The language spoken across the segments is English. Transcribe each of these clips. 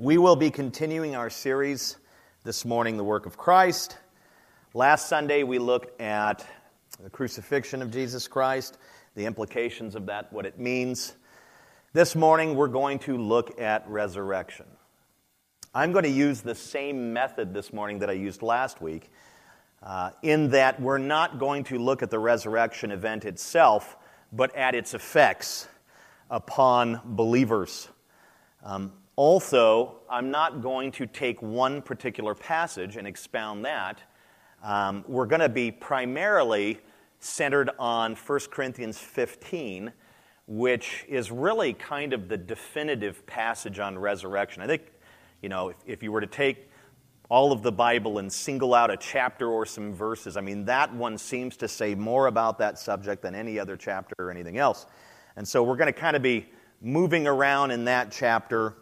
We will be continuing our series this morning, The Work of Christ. Last Sunday, we looked at the crucifixion of Jesus Christ, the implications of that, what it means. This morning, we're going to look at resurrection. I'm going to use the same method this morning that I used last week, uh, in that we're not going to look at the resurrection event itself, but at its effects upon believers. Um, also, I'm not going to take one particular passage and expound that. Um, we're going to be primarily centered on 1 Corinthians 15, which is really kind of the definitive passage on resurrection. I think, you know, if, if you were to take all of the Bible and single out a chapter or some verses, I mean, that one seems to say more about that subject than any other chapter or anything else. And so we're going to kind of be moving around in that chapter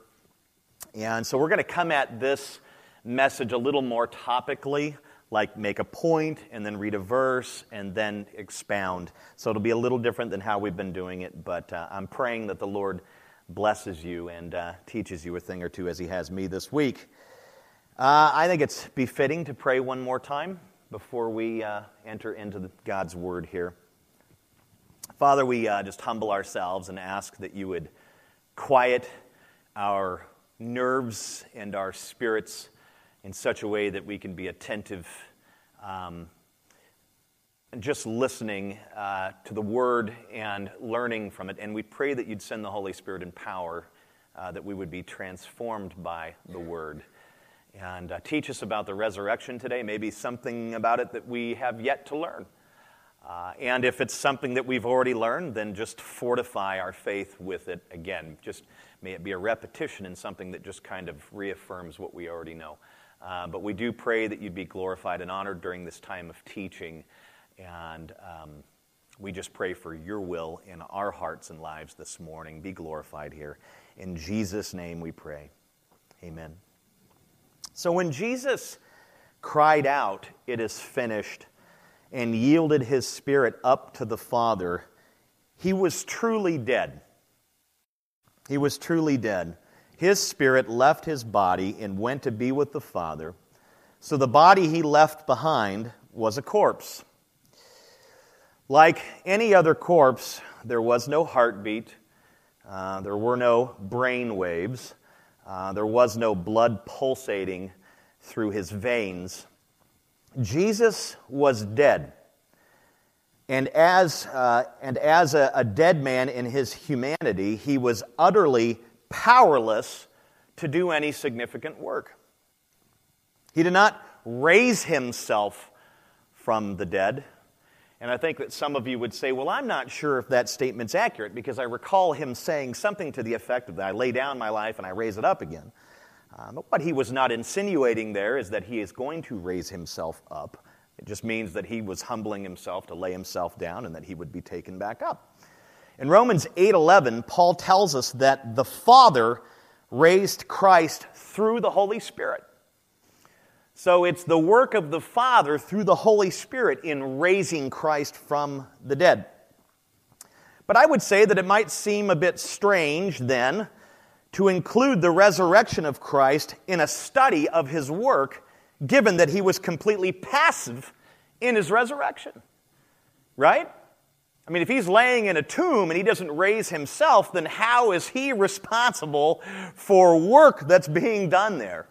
and so we're going to come at this message a little more topically, like make a point and then read a verse and then expound. So it'll be a little different than how we've been doing it, but uh, I'm praying that the Lord blesses you and uh, teaches you a thing or two as He has me this week. Uh, I think it's befitting to pray one more time before we uh, enter into the, God's Word here. Father, we uh, just humble ourselves and ask that you would quiet our nerves and our spirits in such a way that we can be attentive um, and just listening uh, to the word and learning from it. And we pray that you'd send the Holy Spirit in power, uh, that we would be transformed by the word. And uh, teach us about the resurrection today, maybe something about it that we have yet to learn. Uh, and if it's something that we've already learned, then just fortify our faith with it again. Just May it be a repetition in something that just kind of reaffirms what we already know. Uh, but we do pray that you'd be glorified and honored during this time of teaching. And um, we just pray for your will in our hearts and lives this morning. Be glorified here. In Jesus' name we pray. Amen. So when Jesus cried out, It is finished, and yielded his spirit up to the Father, he was truly dead. He was truly dead. His spirit left his body and went to be with the Father. So the body he left behind was a corpse. Like any other corpse, there was no heartbeat, uh, there were no brain waves, uh, there was no blood pulsating through his veins. Jesus was dead. And as, uh, and as a, a dead man in his humanity, he was utterly powerless to do any significant work. He did not raise himself from the dead. And I think that some of you would say, well, I'm not sure if that statement's accurate because I recall him saying something to the effect of that I lay down my life and I raise it up again. Um, but what he was not insinuating there is that he is going to raise himself up. It just means that he was humbling himself to lay himself down and that he would be taken back up. In Romans 8:11, Paul tells us that the Father raised Christ through the Holy Spirit. So it's the work of the Father through the Holy Spirit in raising Christ from the dead. But I would say that it might seem a bit strange then to include the resurrection of Christ in a study of his work given that he was completely passive in his resurrection. Right? I mean, if he's laying in a tomb and he doesn't raise himself, then how is he responsible for work that's being done there?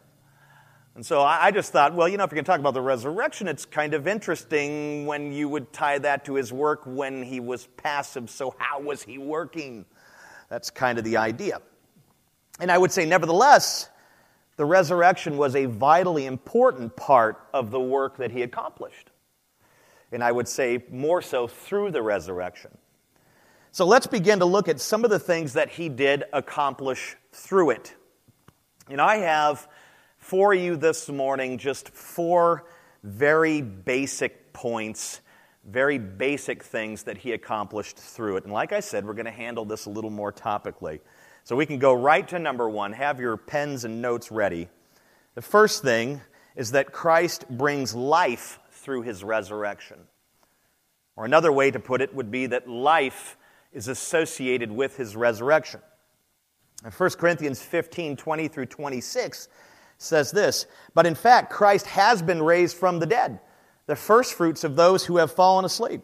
And so I just thought, well, you know, if you're going to talk about the resurrection, it's kind of interesting when you would tie that to his work when he was passive. So, how was he working? That's kind of the idea. And I would say, nevertheless, the resurrection was a vitally important part of the work that he accomplished. And I would say more so through the resurrection. So let's begin to look at some of the things that he did accomplish through it. And I have for you this morning just four very basic points, very basic things that he accomplished through it. And like I said, we're going to handle this a little more topically. So we can go right to number one. Have your pens and notes ready. The first thing is that Christ brings life through his resurrection. Or another way to put it would be that life is associated with his resurrection. 1 Corinthians 15 20 through 26 says this But in fact, Christ has been raised from the dead, the firstfruits of those who have fallen asleep.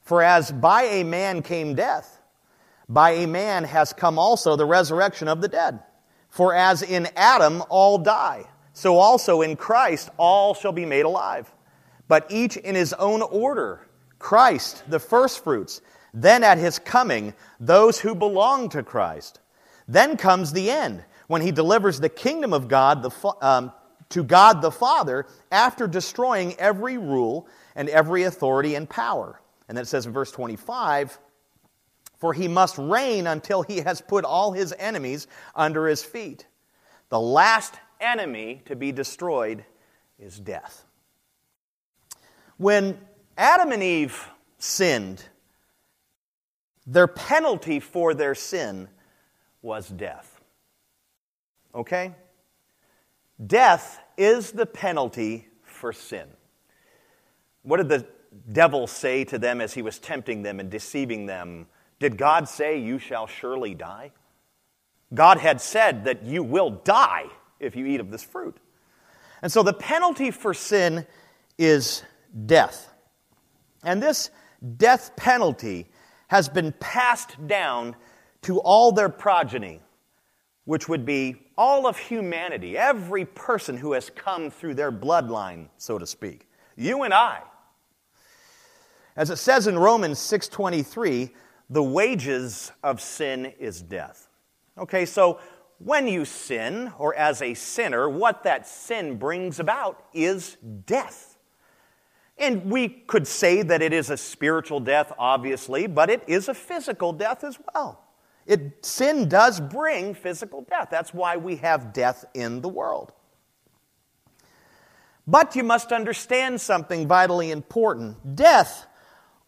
For as by a man came death, by a man has come also the resurrection of the dead. For as in Adam all die, so also in Christ all shall be made alive. But each in his own order Christ, the firstfruits, then at his coming, those who belong to Christ. Then comes the end, when he delivers the kingdom of God the, um, to God the Father after destroying every rule and every authority and power. And then it says in verse 25, For he must reign until he has put all his enemies under his feet. The last enemy to be destroyed is death. When Adam and Eve sinned, their penalty for their sin was death. Okay? Death is the penalty for sin. What did the devil say to them as he was tempting them and deceiving them? Did God say, You shall surely die? God had said that you will die if you eat of this fruit. And so the penalty for sin is death. And this death penalty has been passed down to all their progeny, which would be all of humanity, every person who has come through their bloodline, so to speak. You and I. As it says in Romans 6:23, the wages of sin is death. Okay, so when you sin, or as a sinner, what that sin brings about is death. And we could say that it is a spiritual death, obviously, but it is a physical death as well. It, sin does bring physical death. That's why we have death in the world. But you must understand something vitally important. Death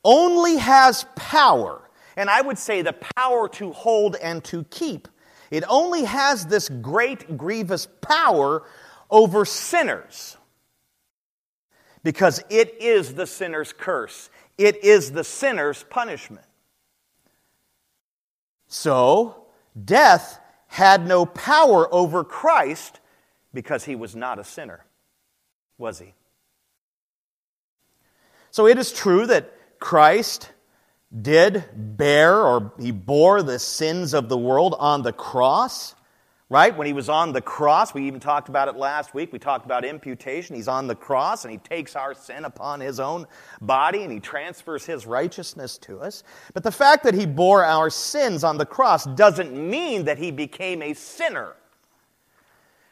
only has power, and I would say the power to hold and to keep. It only has this great, grievous power over sinners because it is the sinner's curse, it is the sinner's punishment. So, death had no power over Christ because he was not a sinner, was he? So, it is true that Christ did bear or he bore the sins of the world on the cross right? When he was on the cross, we even talked about it last week. We talked about imputation. He's on the cross and he takes our sin upon his own body and he transfers his righteousness to us. But the fact that he bore our sins on the cross doesn't mean that he became a sinner.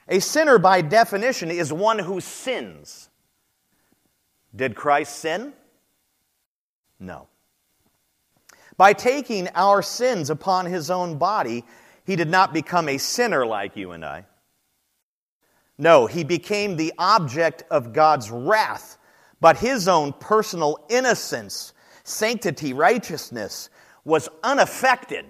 A sinner, by definition, is one who sins. Did Christ sin? No. By taking our sins upon his own body, he did not become a sinner like you and I. No, he became the object of God's wrath, but his own personal innocence, sanctity, righteousness was unaffected.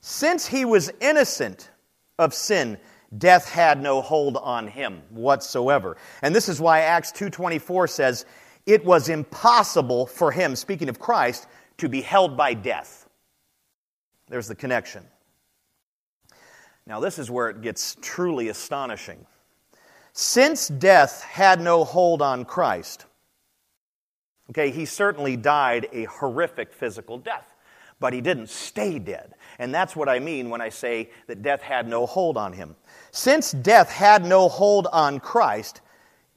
Since he was innocent of sin, death had no hold on him whatsoever. And this is why Acts 2:24 says it was impossible for him, speaking of Christ, to be held by death. There's the connection. Now, this is where it gets truly astonishing. Since death had no hold on Christ, okay, he certainly died a horrific physical death, but he didn't stay dead. And that's what I mean when I say that death had no hold on him. Since death had no hold on Christ,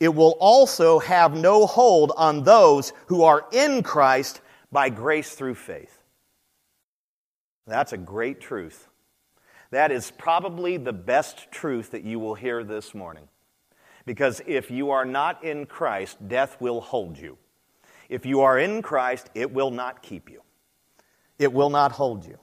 it will also have no hold on those who are in Christ by grace through faith. That's a great truth. That is probably the best truth that you will hear this morning. Because if you are not in Christ, death will hold you. If you are in Christ, it will not keep you, it will not hold you.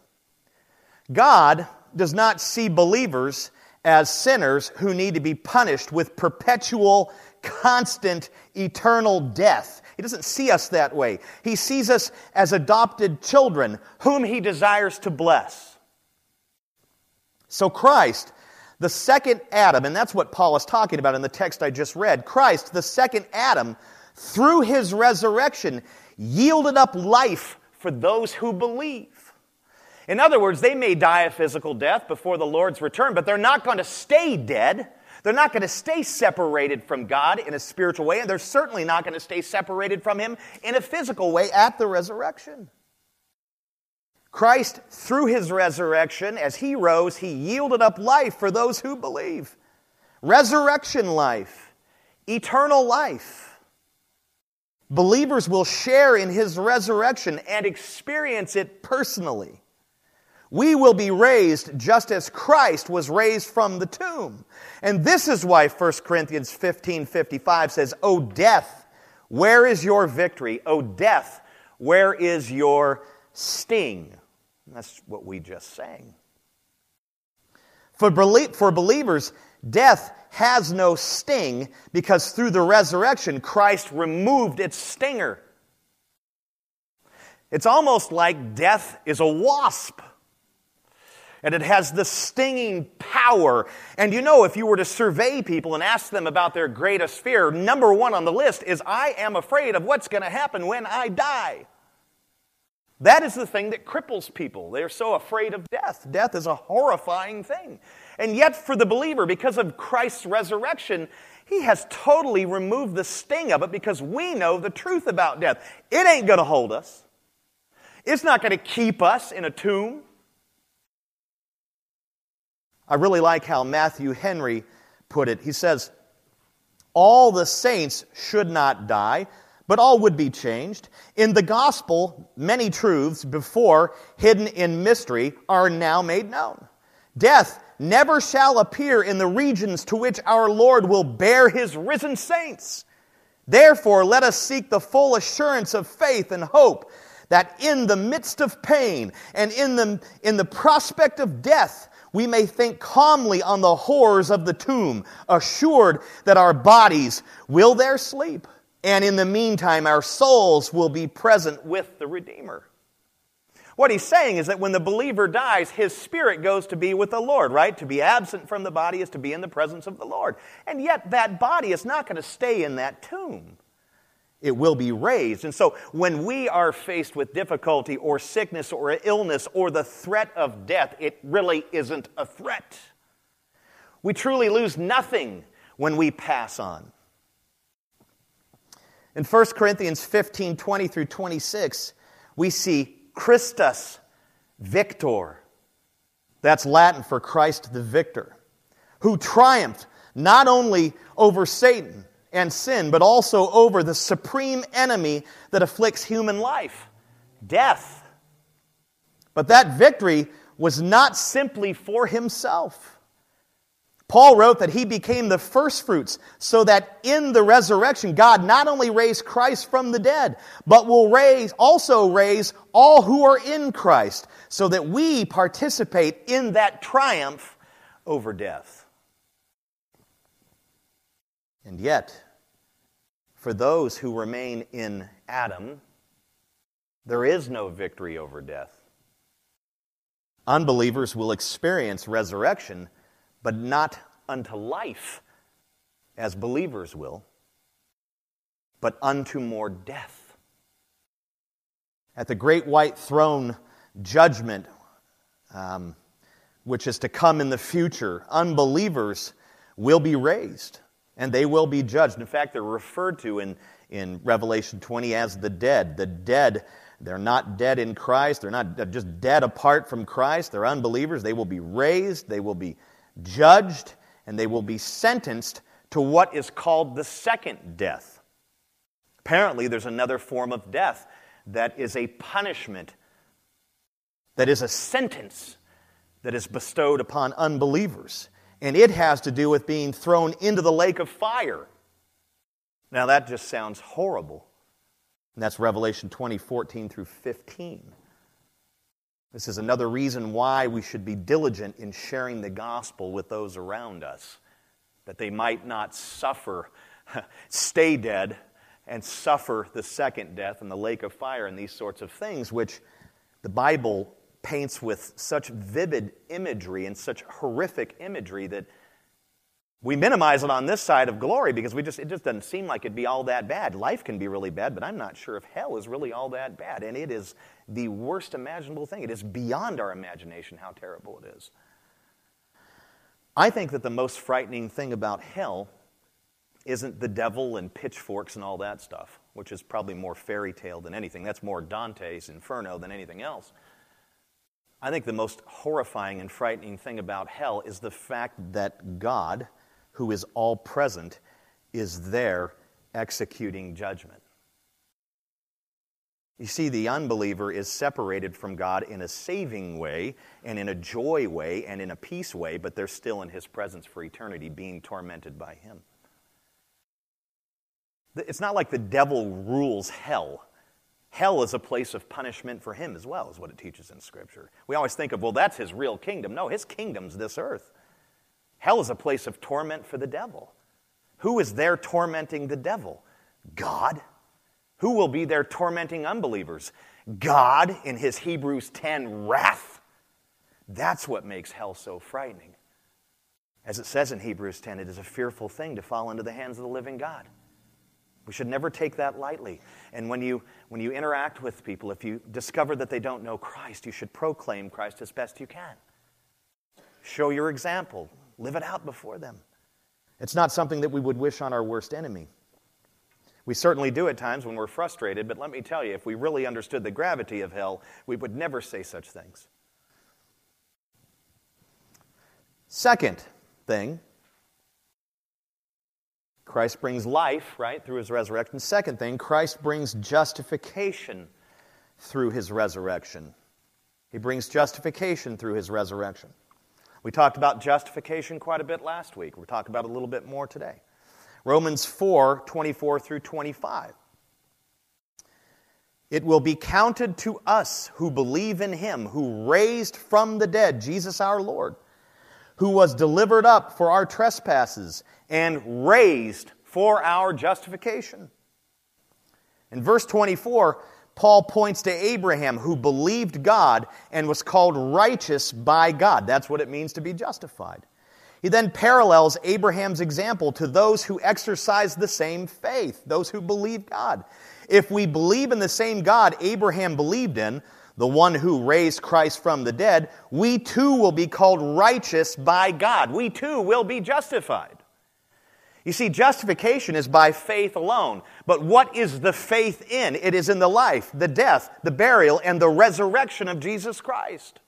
God does not see believers as sinners who need to be punished with perpetual, constant, eternal death. He doesn't see us that way. He sees us as adopted children whom He desires to bless. So, Christ, the second Adam, and that's what Paul is talking about in the text I just read Christ, the second Adam, through His resurrection, yielded up life for those who believe. In other words, they may die a physical death before the Lord's return, but they're not going to stay dead. They're not going to stay separated from God in a spiritual way, and they're certainly not going to stay separated from Him in a physical way at the resurrection. Christ, through His resurrection, as He rose, He yielded up life for those who believe. Resurrection life, eternal life. Believers will share in his resurrection and experience it personally. We will be raised just as Christ was raised from the tomb. And this is why 1 Corinthians 15 55 says, O death, where is your victory? O death, where is your sting? That's what we just sang. For, for believers, death has no sting because through the resurrection, Christ removed its stinger. It's almost like death is a wasp. And it has the stinging power. And you know, if you were to survey people and ask them about their greatest fear, number one on the list is I am afraid of what's going to happen when I die. That is the thing that cripples people. They're so afraid of death. Death is a horrifying thing. And yet, for the believer, because of Christ's resurrection, he has totally removed the sting of it because we know the truth about death. It ain't going to hold us, it's not going to keep us in a tomb. I really like how Matthew Henry put it. He says, All the saints should not die, but all would be changed. In the gospel, many truths before hidden in mystery are now made known. Death never shall appear in the regions to which our Lord will bear his risen saints. Therefore, let us seek the full assurance of faith and hope that in the midst of pain and in the, in the prospect of death, we may think calmly on the horrors of the tomb, assured that our bodies will there sleep, and in the meantime, our souls will be present with the Redeemer. What he's saying is that when the believer dies, his spirit goes to be with the Lord, right? To be absent from the body is to be in the presence of the Lord. And yet, that body is not going to stay in that tomb. It will be raised. And so, when we are faced with difficulty or sickness or illness or the threat of death, it really isn't a threat. We truly lose nothing when we pass on. In 1 Corinthians 15 20 through 26, we see Christus Victor. That's Latin for Christ the victor, who triumphed not only over Satan and sin, but also over the supreme enemy that afflicts human life death. But that victory was not simply for himself. Paul wrote that he became the firstfruits so that in the resurrection God not only raised Christ from the dead, but will raise also raise all who are in Christ so that we participate in that triumph over death. And yet, for those who remain in Adam, there is no victory over death. Unbelievers will experience resurrection but not unto life, as believers will, but unto more death. At the great white throne judgment, um, which is to come in the future, unbelievers will be raised and they will be judged. In fact, they're referred to in, in Revelation 20 as the dead. The dead, they're not dead in Christ, they're not just dead apart from Christ, they're unbelievers. They will be raised, they will be judged, and they will be sentenced to what is called the second death. Apparently, there's another form of death that is a punishment, that is a sentence that is bestowed upon unbelievers. And it has to do with being thrown into the lake of fire. Now, that just sounds horrible. And that's Revelation 20, 14 through 15. This is another reason why we should be diligent in sharing the gospel with those around us, that they might not suffer, stay dead, and suffer the second death in the lake of fire and these sorts of things, which the Bible paints with such vivid imagery and such horrific imagery that We minimize it on this side of glory because we just, it just doesn't seem like it'd be all that bad. Life can be really bad, but I'm not sure if hell is really all that bad. And it is the worst imaginable thing. It is beyond our imagination how terrible it is. I think that the most frightening thing about hell isn't the devil and pitchforks and all that stuff, which is probably more fairy tale than anything. That's more Dante's Inferno than anything else. I think the most horrifying and frightening thing about hell is the fact that God who is all present, is there executing judgment. You see, the unbeliever is separated from God in a saving way, and in a joy way, and in a peace way, but they're still in His presence for eternity, being tormented by Him. It's not like the devil rules hell. Hell is a place of punishment for him as well, is what it teaches in Scripture. We always think of, well, that's his real kingdom. No, his kingdom's this earth. Hell is a place of torment for the devil. Who is there tormenting the devil? God. Who will be there tormenting unbelievers? God in his Hebrews 10 wrath. That's what makes hell so frightening. As it says in Hebrews 10, it is a fearful thing to fall into the hands of the living God. We should never take that lightly. And when you, when you interact with people, if you discover that they don't know Christ, you should proclaim Christ as best you can. Show your example. Live it out before them. It's not something that we would wish on our worst enemy. We certainly do at times when we're frustrated, but let me tell you, if we really understood the gravity of hell, we would never say such things. Second thing, Christ brings life, right, through his resurrection. Second thing, Christ brings justification through his resurrection. He brings justification through his resurrection. We talked about justification quite a bit last week. We're talking about a little bit more today. Romans 4 24 through 25. It will be counted to us who believe in him, who raised from the dead Jesus our Lord, who was delivered up for our trespasses and raised for our justification. In verse 24, Paul points to Abraham who believed God and was called righteous by God. That's what it means to be justified. He then parallels Abraham's example to those who exercise the same faith, those who believe God. If we believe in the same God Abraham believed in, the one who raised Christ from the dead, we too will be called righteous by God. We too will be justified. You see, justification is by faith alone. But what is the faith in? It is in the life, the death, the burial, and the resurrection of Jesus Christ.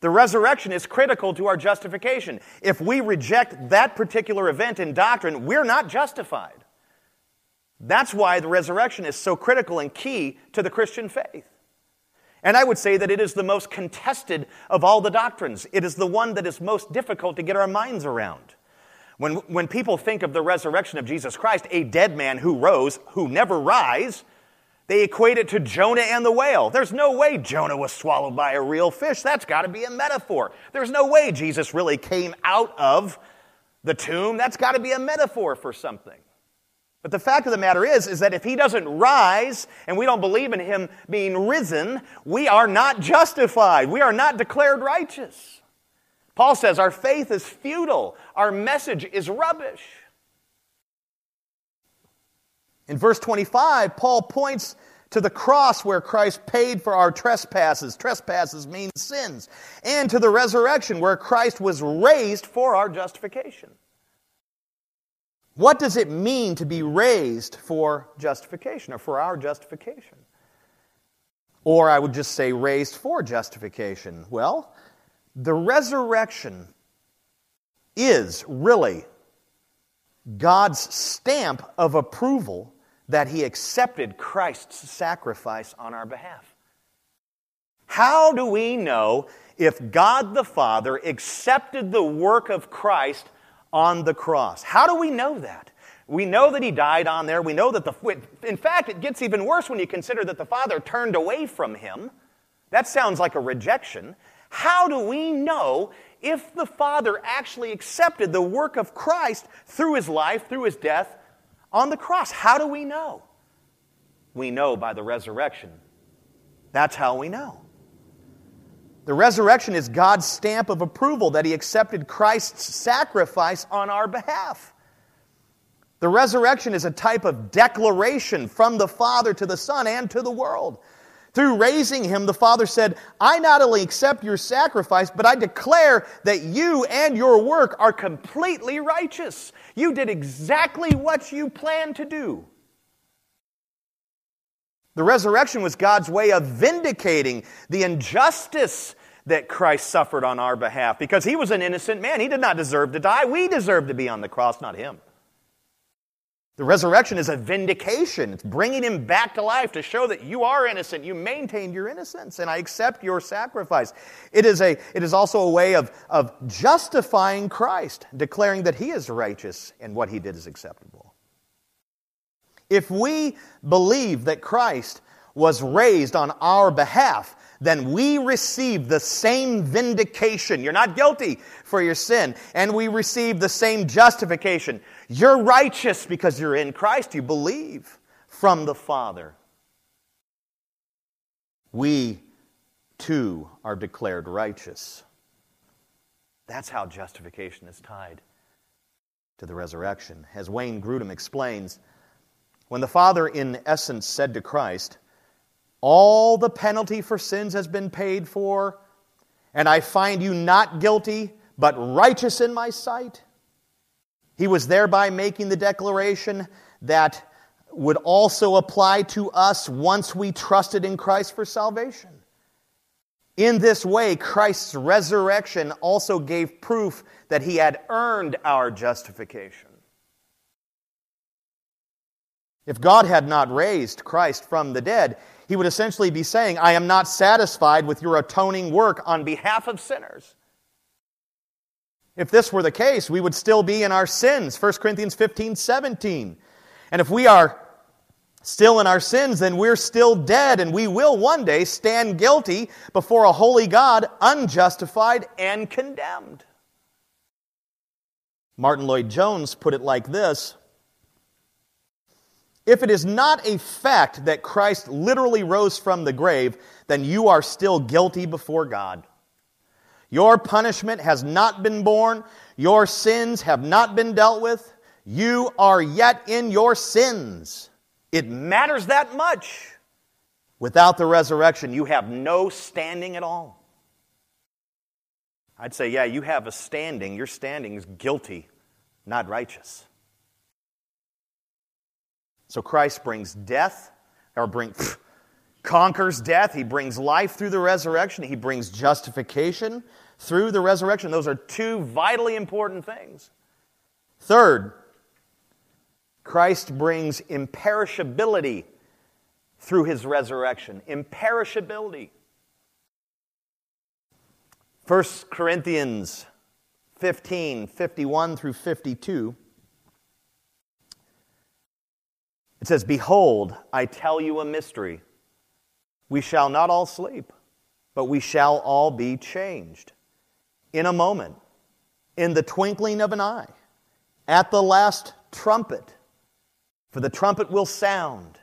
The resurrection is critical to our justification. If we reject that particular event in doctrine, we're not justified. That's why the resurrection is so critical and key to the Christian faith. And I would say that it is the most contested of all the doctrines. It is the one that is most difficult to get our minds around. When, when people think of the resurrection of Jesus Christ, a dead man who rose, who never rise, they equate it to Jonah and the whale. There's no way Jonah was swallowed by a real fish. That's got to be a metaphor. There's no way Jesus really came out of the tomb. That's got to be a metaphor for something. But the fact of the matter is, is that if he doesn't rise and we don't believe in him being risen, we are not justified. We are not declared righteous. Paul says our faith is futile, our message is rubbish. In verse 25, Paul points to the cross where Christ paid for our trespasses. Trespasses mean sins. And to the resurrection where Christ was raised for our justification. What does it mean to be raised for justification or for our justification? Or I would just say raised for justification. Well, the resurrection is really God's stamp of approval that He accepted Christ's sacrifice on our behalf. How do we know if God the Father accepted the work of Christ on the cross? How do we know that? We know that he died on there. We know that the. In fact, it gets even worse when you consider that the Father turned away from him. That sounds like a rejection. How do we know if the Father actually accepted the work of Christ through his life, through his death on the cross? How do we know? We know by the resurrection. That's how we know. The resurrection is God's stamp of approval that He accepted Christ's sacrifice on our behalf. The resurrection is a type of declaration from the Father to the Son and to the world. Through raising him, the Father said, I not only accept your sacrifice, but I declare that you and your work are completely righteous. You did exactly what you planned to do. The resurrection was God's way of vindicating the injustice that Christ suffered on our behalf because he was an innocent man. He did not deserve to die. We deserve to be on the cross, not him. The resurrection is a vindication. It's bringing him back to life to show that you are innocent. You maintained your innocence, and I accept your sacrifice. It is, a, it is also a way of, of justifying Christ, declaring that he is righteous and what he did is acceptable. If we believe that Christ was raised on our behalf, then we receive the same vindication. You're not guilty for your sin. And we receive the same justification. You're righteous because you're in Christ. You believe from the Father. We too are declared righteous. That's how justification is tied to the resurrection. As Wayne Grudem explains, when the Father, in essence, said to Christ, All the penalty for sins has been paid for, and I find you not guilty, but righteous in my sight, he was thereby making the declaration that would also apply to us once we trusted in Christ for salvation. In this way, Christ's resurrection also gave proof that he had earned our justification. If God had not raised Christ from the dead, he would essentially be saying, I am not satisfied with your atoning work on behalf of sinners. If this were the case, we would still be in our sins. 1 Corinthians 15, 17. And if we are still in our sins, then we're still dead, and we will one day stand guilty before a holy God, unjustified and condemned. Martyn Lloyd-Jones put it like this If it is not a fact that Christ literally rose from the grave, then you are still guilty before God. Your punishment has not been borne. Your sins have not been dealt with. You are yet in your sins. It matters that much. Without the resurrection, you have no standing at all. I'd say, yeah, you have a standing. Your standing is guilty, not righteous. So Christ brings death, or bring, pff, conquers death. He brings life through the resurrection. He brings justification through the resurrection. Those are two vitally important things. Third, Christ brings imperishability through his resurrection. Imperishability. 1 Corinthians 15 51 through 52. It says, Behold, I tell you a mystery. We shall not all sleep, but we shall all be changed. In a moment, in the twinkling of an eye, at the last trumpet. For the trumpet will sound,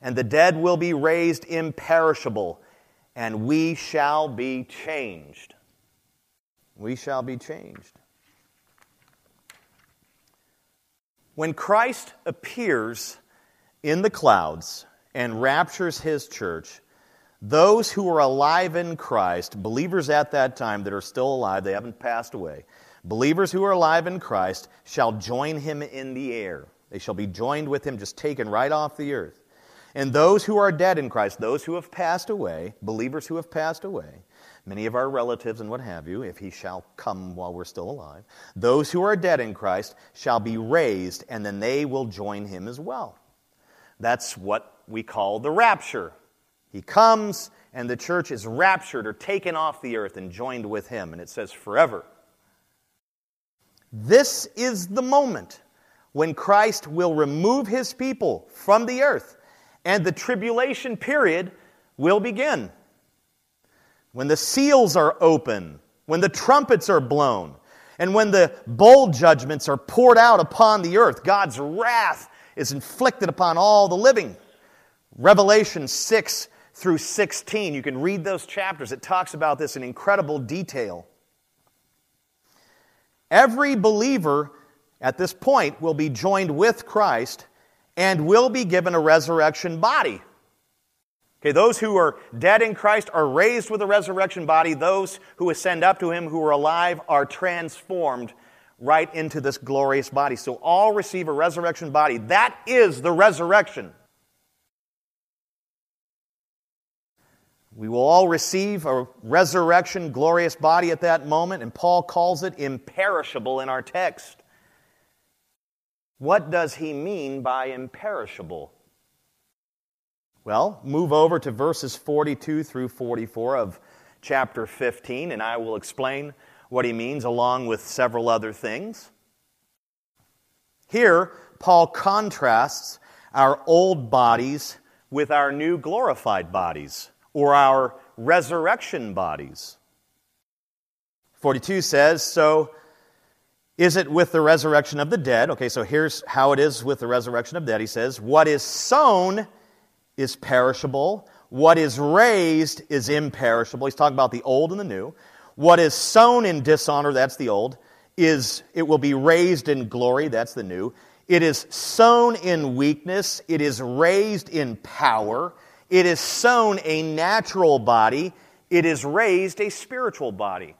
and the dead will be raised imperishable, and we shall be changed. We shall be changed. When Christ appears in the clouds and raptures his church, those who are alive in Christ, believers at that time that are still alive, they haven't passed away, believers who are alive in Christ shall join him in the air. They shall be joined with him, just taken right off the earth. And those who are dead in Christ, those who have passed away, believers who have passed away, many of our relatives and what have you, if he shall come while we're still alive, those who are dead in Christ shall be raised, and then they will join him as well. That's what we call the rapture. He comes, and the church is raptured or taken off the earth and joined with him. And it says forever. This is the moment when Christ will remove his people from the earth, and the tribulation period will begin. When the seals are open, when the trumpets are blown, and when the bowl judgments are poured out upon the earth, God's wrath is inflicted upon all the living. Revelation 6 through 16. You can read those chapters. It talks about this in incredible detail. Every believer at this point will be joined with Christ and will be given a resurrection body. Okay, those who are dead in Christ are raised with a resurrection body. Those who ascend up to him who are alive are transformed right into this glorious body. So all receive a resurrection body. That is the resurrection. We will all receive a resurrection, glorious body at that moment, and Paul calls it imperishable in our text. What does he mean by imperishable? Well, move over to verses 42 through 44 of chapter 15, and I will explain what he means along with several other things. Here, Paul contrasts our old bodies with our new glorified bodies or our resurrection bodies. 42 says, So is it with the resurrection of the dead? Okay, so here's how it is with the resurrection of the dead. He says, What is sown is perishable. What is raised is imperishable. He's talking about the old and the new. What is sown in dishonor, that's the old, is it will be raised in glory, that's the new. It is sown in weakness, it is raised in power. It is sown a natural body, it is raised a spiritual body.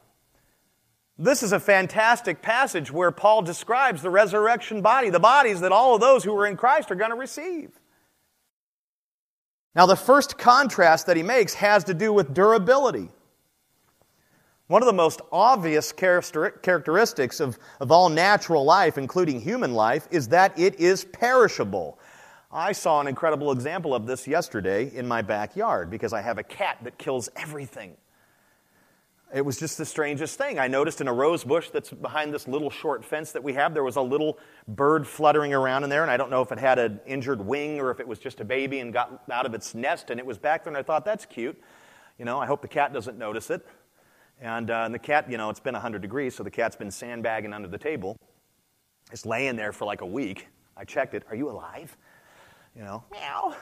This is a fantastic passage where Paul describes the resurrection body, the bodies that all of those who are in Christ are going to receive. Now, the first contrast that he makes has to do with durability. One of the most obvious characteristics of, of all natural life, including human life, is that it is perishable. I saw an incredible example of this yesterday in my backyard because I have a cat that kills everything. It was just the strangest thing. I noticed in a rose bush that's behind this little short fence that we have, there was a little bird fluttering around in there, and I don't know if it had an injured wing or if it was just a baby and got out of its nest, and it was back there, and I thought, that's cute. You know, I hope the cat doesn't notice it. And, uh, and the cat, you know, it's been 100 degrees, so the cat's been sandbagging under the table. It's laying there for like a week. I checked it. Are you alive? You know, meow.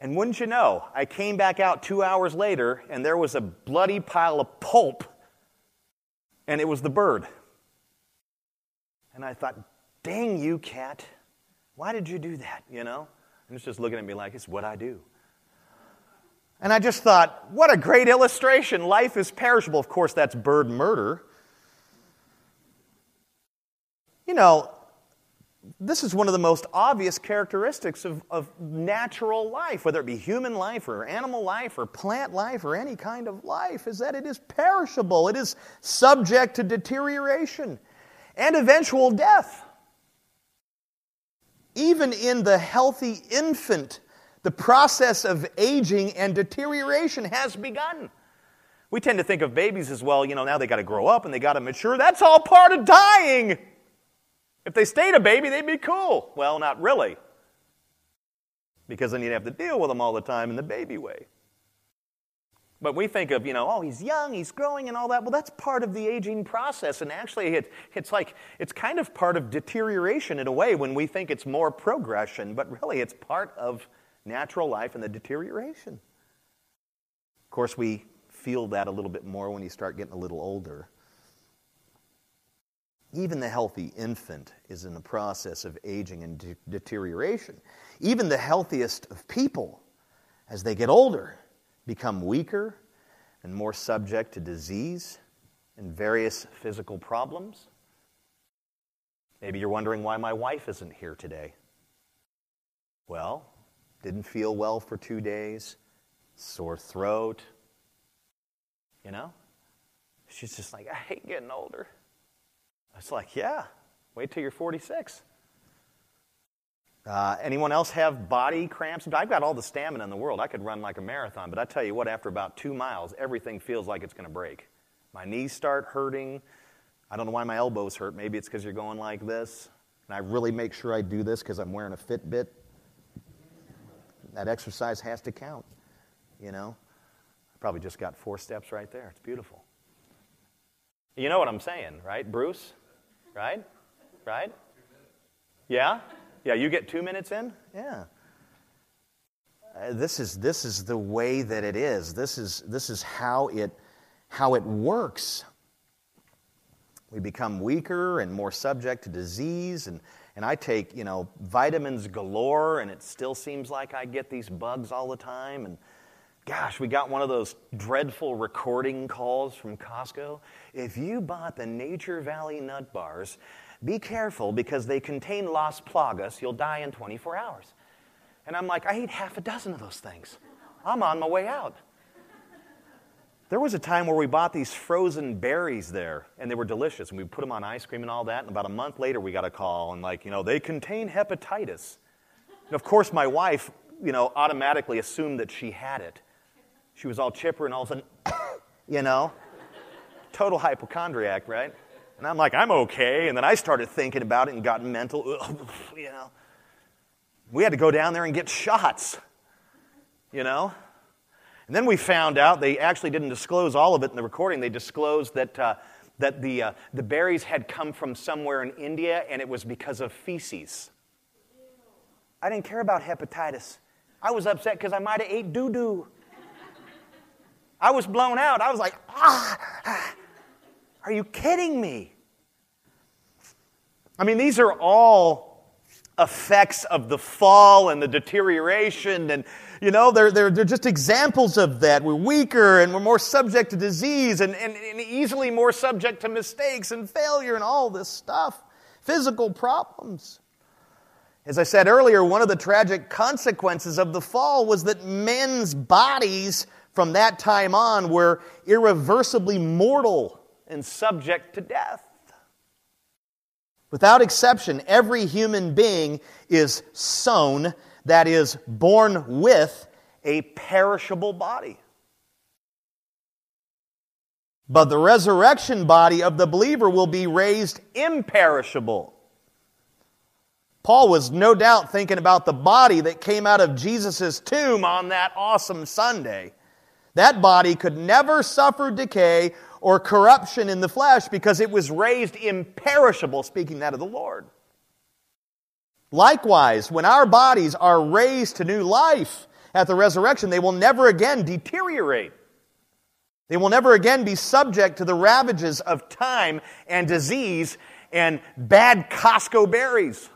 And wouldn't you know, I came back out two hours later and there was a bloody pile of pulp, and it was the bird. And I thought, dang you, cat, why did you do that? You know? And it's just looking at me like, it's what I do. And I just thought, what a great illustration. Life is perishable. Of course, that's bird murder. You know, this is one of the most obvious characteristics of, of natural life, whether it be human life or animal life or plant life or any kind of life, is that it is perishable. It is subject to deterioration and eventual death. Even in the healthy infant, the process of aging and deterioration has begun. We tend to think of babies as well, you know, now they got to grow up and they got to mature. That's all part of dying. If they stayed a baby, they'd be cool. Well, not really. Because then you'd have to deal with them all the time in the baby way. But we think of, you know, oh, he's young, he's growing, and all that. Well, that's part of the aging process. And actually, it, it's like, it's kind of part of deterioration in a way when we think it's more progression, but really it's part of natural life and the deterioration. Of course, we feel that a little bit more when you start getting a little older. Even the healthy infant is in the process of aging and de- deterioration. Even the healthiest of people, as they get older, become weaker and more subject to disease and various physical problems. Maybe you're wondering why my wife isn't here today. Well, didn't feel well for two days, sore throat. You know? She's just like, I hate getting older. It's like, yeah, wait till you're 46. Uh, anyone else have body cramps? I've got all the stamina in the world. I could run like a marathon, but I tell you what, after about two miles, everything feels like it's going to break. My knees start hurting. I don't know why my elbows hurt. Maybe it's because you're going like this. And I really make sure I do this because I'm wearing a Fitbit. That exercise has to count, you know? I probably just got four steps right there. It's beautiful. You know what I'm saying, right, Bruce? Right? Right? Yeah? Yeah, you get two minutes in? Yeah. uh, this is, this is the way that it is. This is, this is how, it, how it works. We become weaker and more subject to disease. And, and I take, you know, vitamins galore, and it still seems like I get these bugs all the time. And gosh, we got one of those dreadful recording calls from Costco. If you bought the Nature Valley nut bars, be careful because they contain Las Plagas. You'll die in 24 hours. And I'm like, I ate half a dozen of those things. I'm on my way out. There was a time where we bought these frozen berries there, and they were delicious, and we put them on ice cream and all that. And about a month later, we got a call, and like, you know, they contain hepatitis. And of course, my wife, you know, automatically assumed that she had it. She was all chipper, and all of a sudden, you know, total hypochondriac, right? And I'm like, I'm okay. And then I started thinking about it and got mental, you know. We had to go down there and get shots, you know? And then we found out they actually didn't disclose all of it in the recording. They disclosed that, uh, that the, uh, the berries had come from somewhere in India and it was because of feces. I didn't care about hepatitis. I was upset because I might have ate doo doo. I was blown out. I was like, ah, are you kidding me? I mean, these are all effects of the fall and the deterioration. And, you know, they're, they're, they're just examples of that. We're weaker and we're more subject to disease and, and, and easily more subject to mistakes and failure and all this stuff. Physical problems. As I said earlier, one of the tragic consequences of the fall was that men's bodies from that time on we were irreversibly mortal and subject to death. Without exception, every human being is sown, that is, born with a perishable body. But the resurrection body of the believer will be raised imperishable. Paul was no doubt thinking about the body that came out of Jesus' tomb on that awesome Sunday. That body could never suffer decay or corruption in the flesh because it was raised imperishable, speaking that of the Lord. Likewise, when our bodies are raised to new life at the resurrection, they will never again deteriorate. They will never again be subject to the ravages of time and disease and bad Costco berries.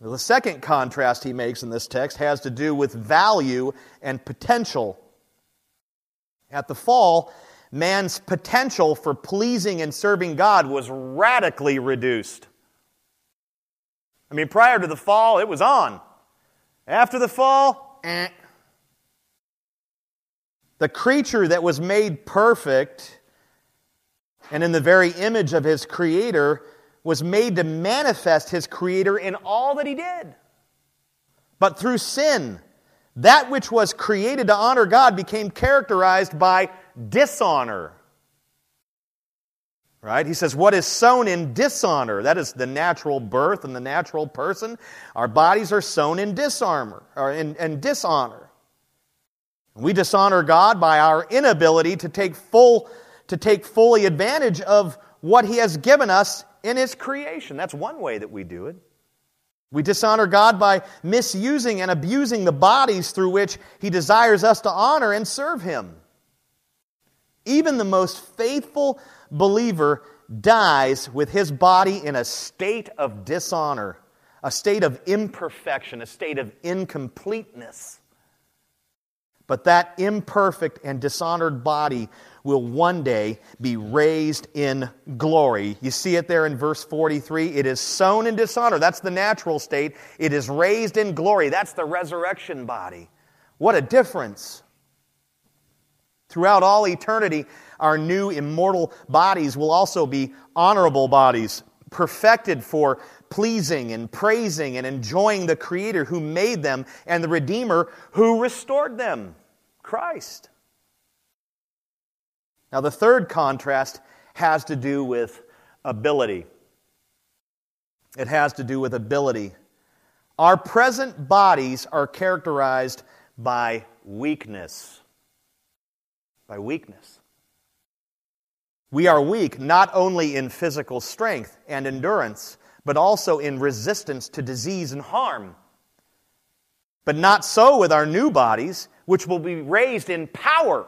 The second contrast he makes in this text has to do with value and potential. At the fall, man's potential for pleasing and serving God was radically reduced. I mean, prior to the fall, it was on. After the fall, eh. The creature that was made perfect and in the very image of his creator was made to manifest his creator in all that he did. But through sin, that which was created to honor God became characterized by dishonor. Right? He says, What is sown in dishonor? That is the natural birth and the natural person. Our bodies are sown in dishonor. Or in, in dishonor. We dishonor God by our inability to take, full, to take fully advantage of what He has given us in His creation. That's one way that we do it. We dishonor God by misusing and abusing the bodies through which He desires us to honor and serve Him. Even the most faithful believer dies with his body in a state of dishonor, a state of imperfection, a state of incompleteness. But that imperfect and dishonored body will one day be raised in glory. You see it there in verse 43. It is sown in dishonor. That's the natural state. It is raised in glory. That's the resurrection body. What a difference. Throughout all eternity, our new immortal bodies will also be honorable bodies, perfected for pleasing and praising and enjoying the Creator who made them and the Redeemer who restored them Christ. Now, the third contrast has to do with ability. It has to do with ability. Our present bodies are characterized by weakness. By weakness. We are weak not only in physical strength and endurance, but also in resistance to disease and harm. But not so with our new bodies, which will be raised in power.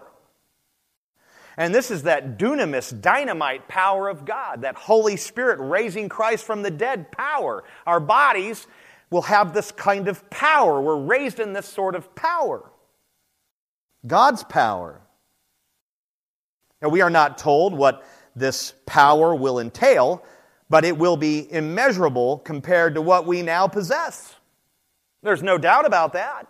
And this is that dunamis, dynamite power of God, that Holy Spirit raising Christ from the dead power. Our bodies will have this kind of power. We're raised in this sort of power. God's power. Now, we are not told what this power will entail, but it will be immeasurable compared to what we now possess. There's no doubt about that.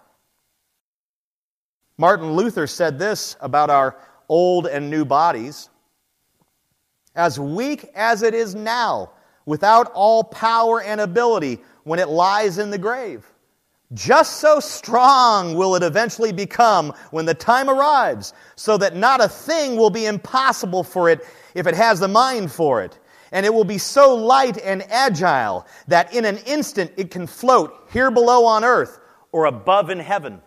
Martin Luther said this about our old and new bodies As weak as it is now, without all power and ability when it lies in the grave, just so strong will it eventually become when the time arrives, so that not a thing will be impossible for it if it has the mind for it and it will be so light and agile that in an instant it can float here below on earth or above in heaven.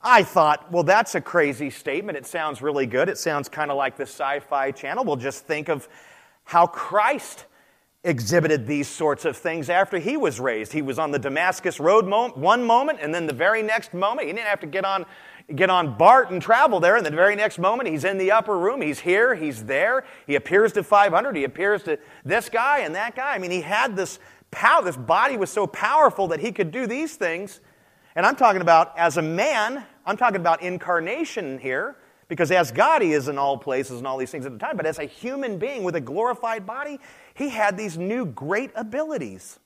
I thought, well, that's a crazy statement. It sounds really good. It sounds kind of like the sci fi channel. We'll just think of how Christ exhibited these sorts of things after he was raised. He was on the Damascus Road one moment, and then the very next moment, he didn't have to get on get on BART and travel there, and the very next moment he's in the upper room. He's here, he's there. He appears to 500, he appears to this guy and that guy. I mean, he had this power, this body was so powerful that he could do these things. And I'm talking about as a man, I'm talking about incarnation here, because as God he is in all places and all these things at the time, but as a human being with a glorified body, he had these new great abilities.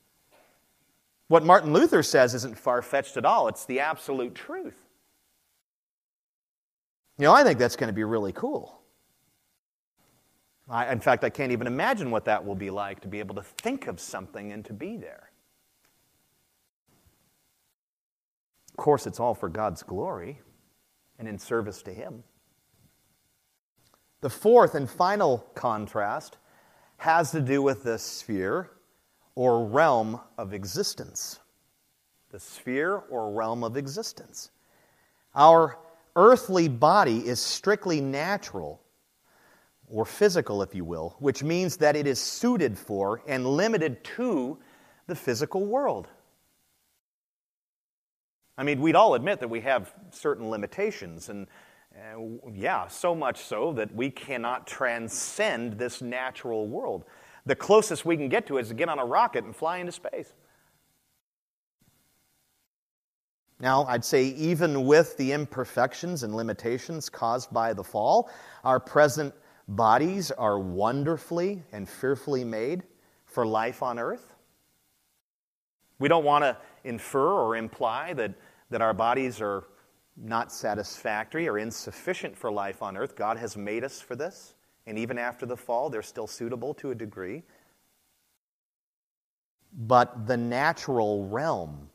What Martin Luther says isn't far fetched at all, it's the absolute truth. You know, I think that's going to be really cool. I, in fact, I can't even imagine what that will be like to be able to think of something and to be there. Of course, it's all for God's glory and in service to Him. The fourth and final contrast has to do with the sphere or realm of existence. The sphere or realm of existence. Our earthly body is strictly natural or physical, if you will, which means that it is suited for and limited to the physical world. I mean, we'd all admit that we have certain limitations, and uh, yeah, so much so that we cannot transcend this natural world. The closest we can get to is to get on a rocket and fly into space. Now, I'd say, even with the imperfections and limitations caused by the fall, our present bodies are wonderfully and fearfully made for life on earth. We don't want to infer or imply that, that our bodies are not satisfactory or insufficient for life on earth. God has made us for this, and even after the fall, they're still suitable to a degree. But the natural realm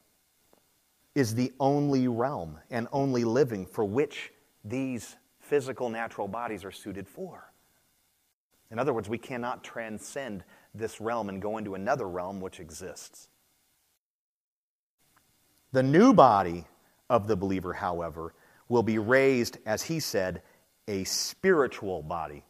is the only realm and only living for which these physical natural bodies are suited for. In other words, we cannot transcend this realm and go into another realm which exists. The new body of the believer, however, will be raised, as he said, a spiritual body.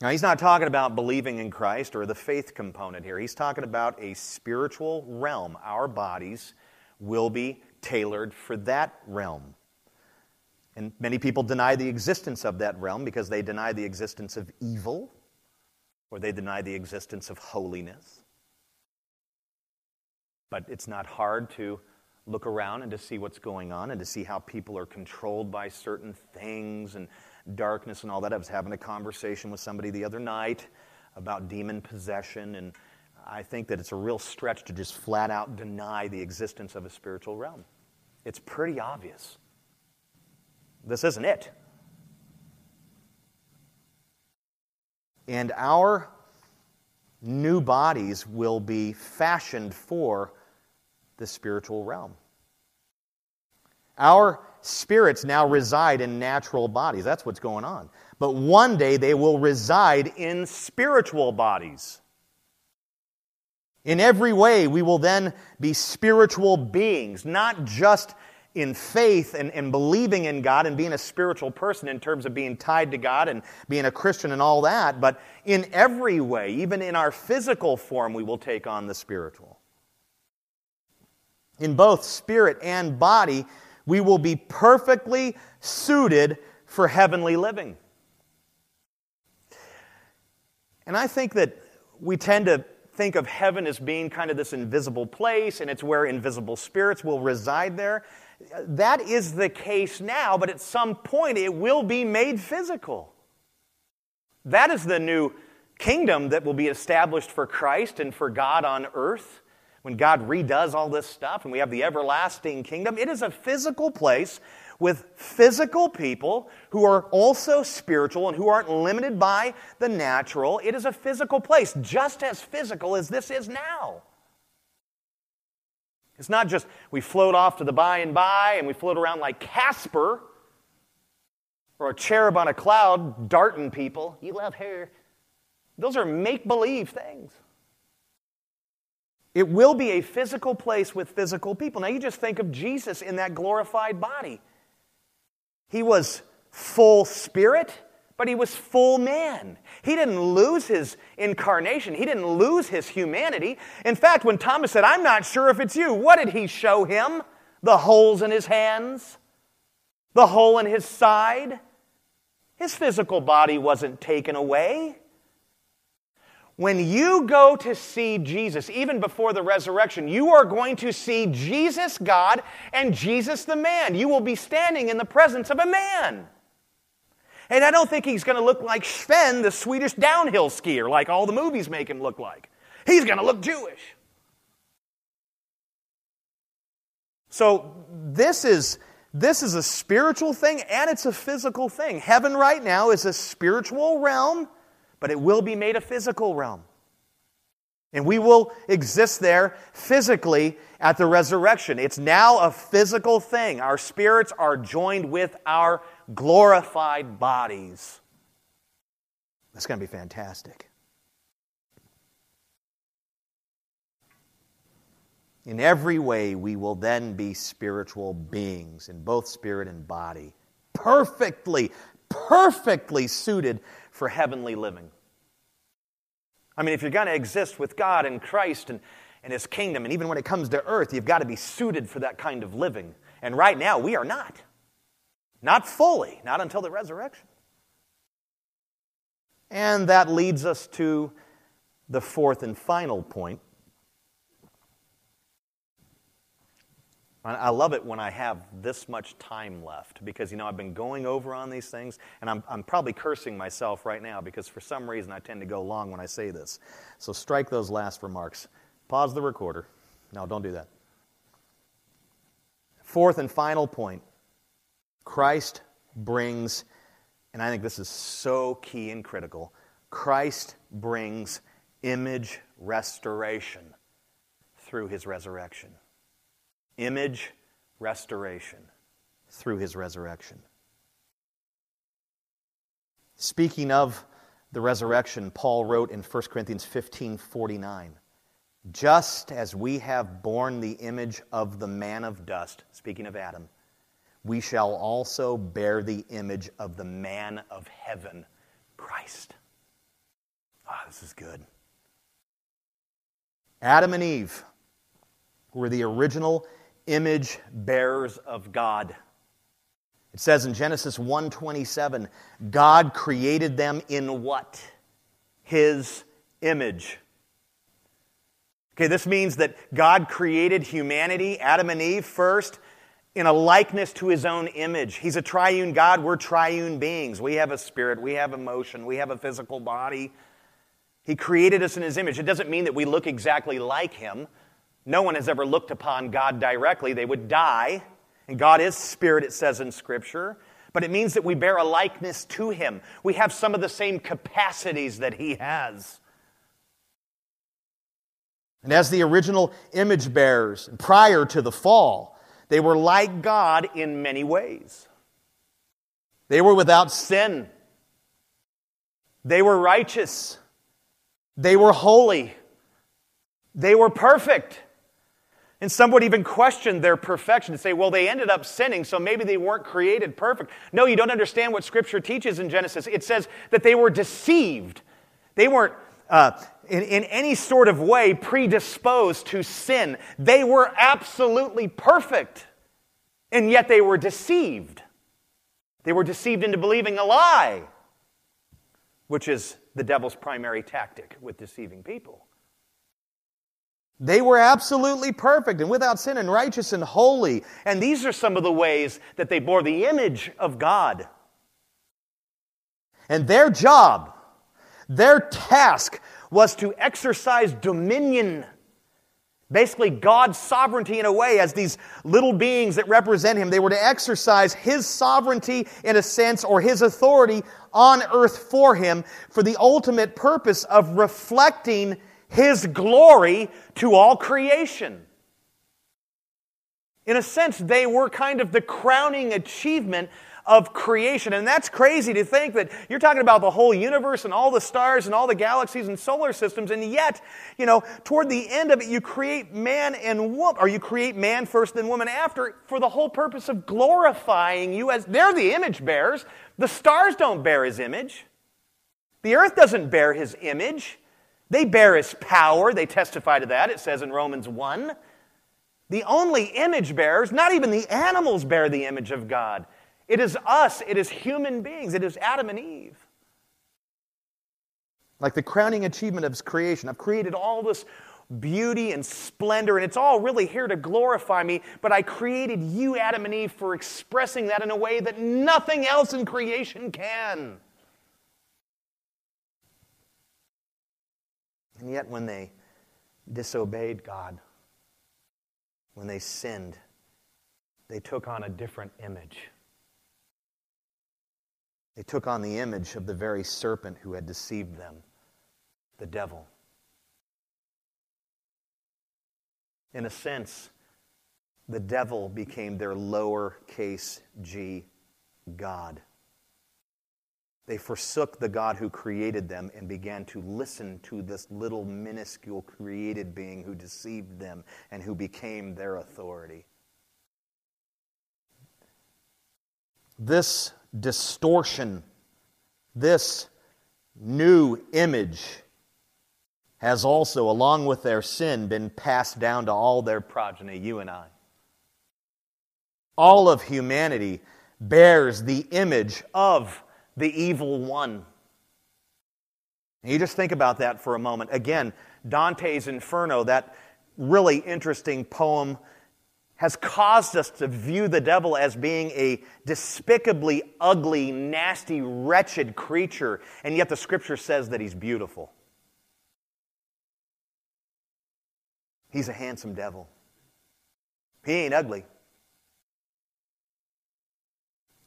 Now, he's not talking about believing in Christ or the faith component here. He's talking about a spiritual realm. Our bodies will be tailored for that realm. And many people deny the existence of that realm because they deny the existence of evil or they deny the existence of holiness. But it's not hard to look around and to see what's going on and to see how people are controlled by certain things and darkness and all that. I was having a conversation with somebody the other night about demon possession, and I think that it's a real stretch to just flat out deny the existence of a spiritual realm. It's pretty obvious. This isn't it. And our new bodies will be fashioned for the spiritual realm. Our spirits now reside in natural bodies. That's what's going on. But one day they will reside in spiritual bodies. In every way, we will then be spiritual beings, not just in faith and, and believing in God and being a spiritual person in terms of being tied to God and being a Christian and all that, but in every way, even in our physical form, we will take on the spiritual. In both spirit and body, we will be perfectly suited for heavenly living. And I think that we tend to think of heaven as being kind of this invisible place, and it's where invisible spirits will reside there. That is the case now, but at some point it will be made physical. That is the new kingdom that will be established for Christ and for God on earth when God redoes all this stuff and we have the everlasting kingdom. It is a physical place with physical people who are also spiritual and who aren't limited by the natural. It is a physical place, just as physical as this is now. It's not just we float off to the by and by and we float around like Casper or a cherub on a cloud darting people. You love her. Those are make believe things. It will be a physical place with physical people. Now, you just think of Jesus in that glorified body. He was full spirit, but he was full man. He didn't lose his incarnation, he didn't lose his humanity. In fact, when Thomas said, I'm not sure if it's you, what did he show him? The holes in his hands, the hole in his side. His physical body wasn't taken away. When you go to see Jesus, even before the resurrection, you are going to see Jesus God and Jesus the man. You will be standing in the presence of a man. And I don't think he's going to look like Sven, the Swedish downhill skier, like all the movies make him look like. He's going to look Jewish. So this is this is a spiritual thing and it's a physical thing. Heaven right now is a spiritual realm but it will be made a physical realm. And we will exist there physically at the resurrection. It's now a physical thing. Our spirits are joined with our glorified bodies. That's going to be fantastic. In every way, we will then be spiritual beings in both spirit and body, perfectly, perfectly suited for heavenly living. I mean, if you're going to exist with God and Christ and, and His kingdom, and even when it comes to earth, you've got to be suited for that kind of living. And right now, we are not. Not fully, not until the resurrection. And that leads us to the fourth and final point I love it when I have this much time left because, you know, I've been going over on these things and I'm, I'm probably cursing myself right now because for some reason I tend to go long when I say this. So strike those last remarks. Pause the recorder. No, don't do that. Fourth and final point Christ brings, and I think this is so key and critical Christ brings image restoration through his resurrection image restoration through his resurrection. Speaking of the resurrection, Paul wrote in 1 Corinthians 15 49, just as we have borne the image of the man of dust, speaking of Adam, we shall also bear the image of the man of heaven, Christ. Ah, oh, this is good. Adam and Eve were the original image bearers of God. It says in Genesis 1:27, God created them in what? His image. Okay, this means that God created humanity, Adam and Eve first, in a likeness to his own image. He's a triune God, we're triune beings. We have a spirit, we have emotion, we have a physical body. He created us in his image. It doesn't mean that we look exactly like him. No one has ever looked upon God directly. They would die. And God is spirit, it says in Scripture. But it means that we bear a likeness to Him. We have some of the same capacities that He has. And as the original image bearers, prior to the fall, they were like God in many ways. They were without sin. They were righteous. They were holy. They were perfect. And some would even question their perfection and say, well, they ended up sinning, so maybe they weren't created perfect. No, you don't understand what Scripture teaches in Genesis. It says that they were deceived. They weren't, uh, in, in any sort of way predisposed to sin. They were absolutely perfect, and yet they were deceived. They were deceived into believing a lie, which is the devil's primary tactic with deceiving people. They were absolutely perfect and without sin and righteous and holy. And these are some of the ways that they bore the image of God. And their job, their task, was to exercise dominion. Basically, God's sovereignty in a way, as these little beings that represent Him, they were to exercise His sovereignty in a sense, or His authority on earth for Him, for the ultimate purpose of reflecting His glory to all creation. In a sense, they were kind of the crowning achievement of creation. And that's crazy to think that you're talking about the whole universe and all the stars and all the galaxies and solar systems, and yet, you know, toward the end of it, you create man and woman, or you create man first, then woman after, for the whole purpose of glorifying you as they're the image bearers. The stars don't bear his image, the earth doesn't bear his image. They bear his power. They testify to that. It says in Romans 1. The only image bearers, not even the animals, bear the image of God. It is us, it is human beings, it is Adam and Eve. Like the crowning achievement of creation. I've created all this beauty and splendor, and it's all really here to glorify me, but I created you, Adam and Eve, for expressing that in a way that nothing else in creation can. And yet, when they disobeyed God, when they sinned, they took on a different image. They took on the image of the very serpent who had deceived them, the devil. In a sense, the devil became their lowercase g God. They forsook the God who created them and began to listen to this little minuscule created being who deceived them and who became their authority. This distortion, this new image has also, along with their sin, been passed down to all their progeny, you and I. All of humanity bears the image of the evil one. You just think about that for a moment. Again, Dante's Inferno, that really interesting poem has caused us to view the devil as being a despicably ugly, nasty, wretched creature, and yet the scripture says that he's beautiful. He's a handsome devil. He ain't ugly.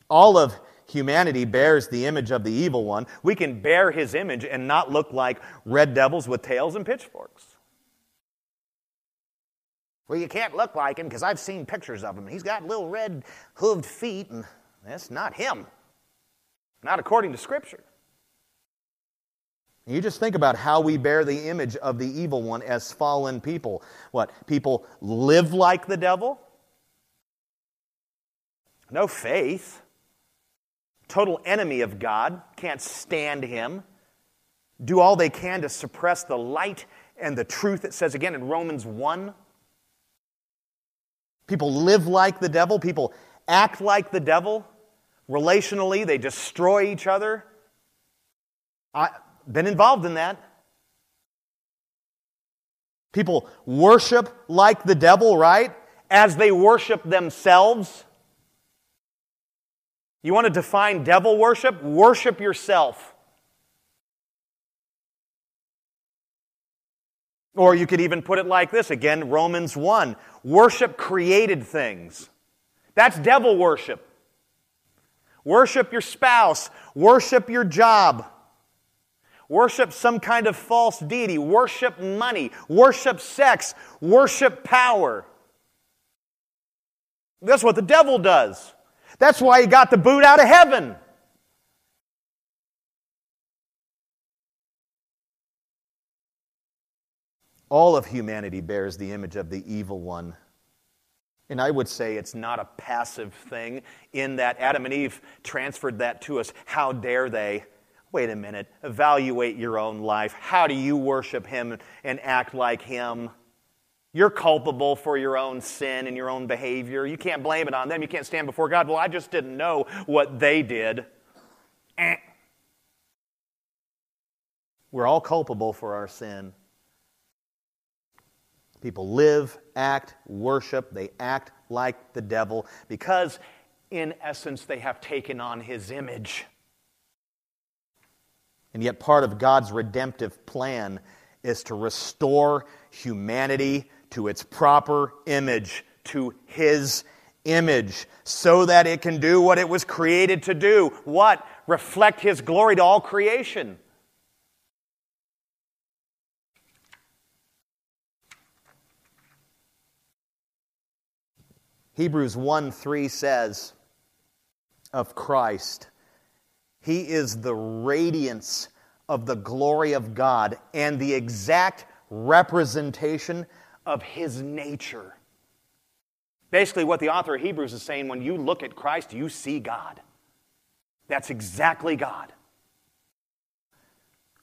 All of humanity bears the image of the evil one. We can bear his image and not look like red devils with tails and pitchforks. Well, you can't look like him because I've seen pictures of him. He's got little red hooved feet, and that's not him. Not according to Scripture. You just think about how we bear the image of the evil one as fallen people. What? People live like the devil? No faith. Total enemy of God. Can't stand him. Do all they can to suppress the light and the truth, it says again in Romans 1. People live like the devil, people act like the devil. Relationally, they destroy each other. I've been involved in that. People worship like the devil, right? As they worship themselves. You want to define devil worship? Worship yourself. Or you could even put it like this again, Romans 1 worship created things. That's devil worship. Worship your spouse, worship your job, worship some kind of false deity, worship money, worship sex, worship power. That's what the devil does. That's why he got the boot out of heaven. All of humanity bears the image of the evil one. And I would say it's not a passive thing in that Adam and Eve transferred that to us. How dare they? Wait a minute. Evaluate your own life. How do you worship Him and act like Him? You're culpable for your own sin and your own behavior. You can't blame it on them. You can't stand before God. Well, I just didn't know what they did. Eh. We're all culpable for our sin. People live, act, worship, they act like the devil because, in essence, they have taken on his image. And yet, part of God's redemptive plan is to restore humanity to its proper image, to His image, so that it can do what it was created to do. What? Reflect His glory to all creation. Hebrews 1 3 says of Christ, He is the radiance of the glory of God and the exact representation of his nature. Basically, what the author of Hebrews is saying when you look at Christ, you see God. That's exactly God.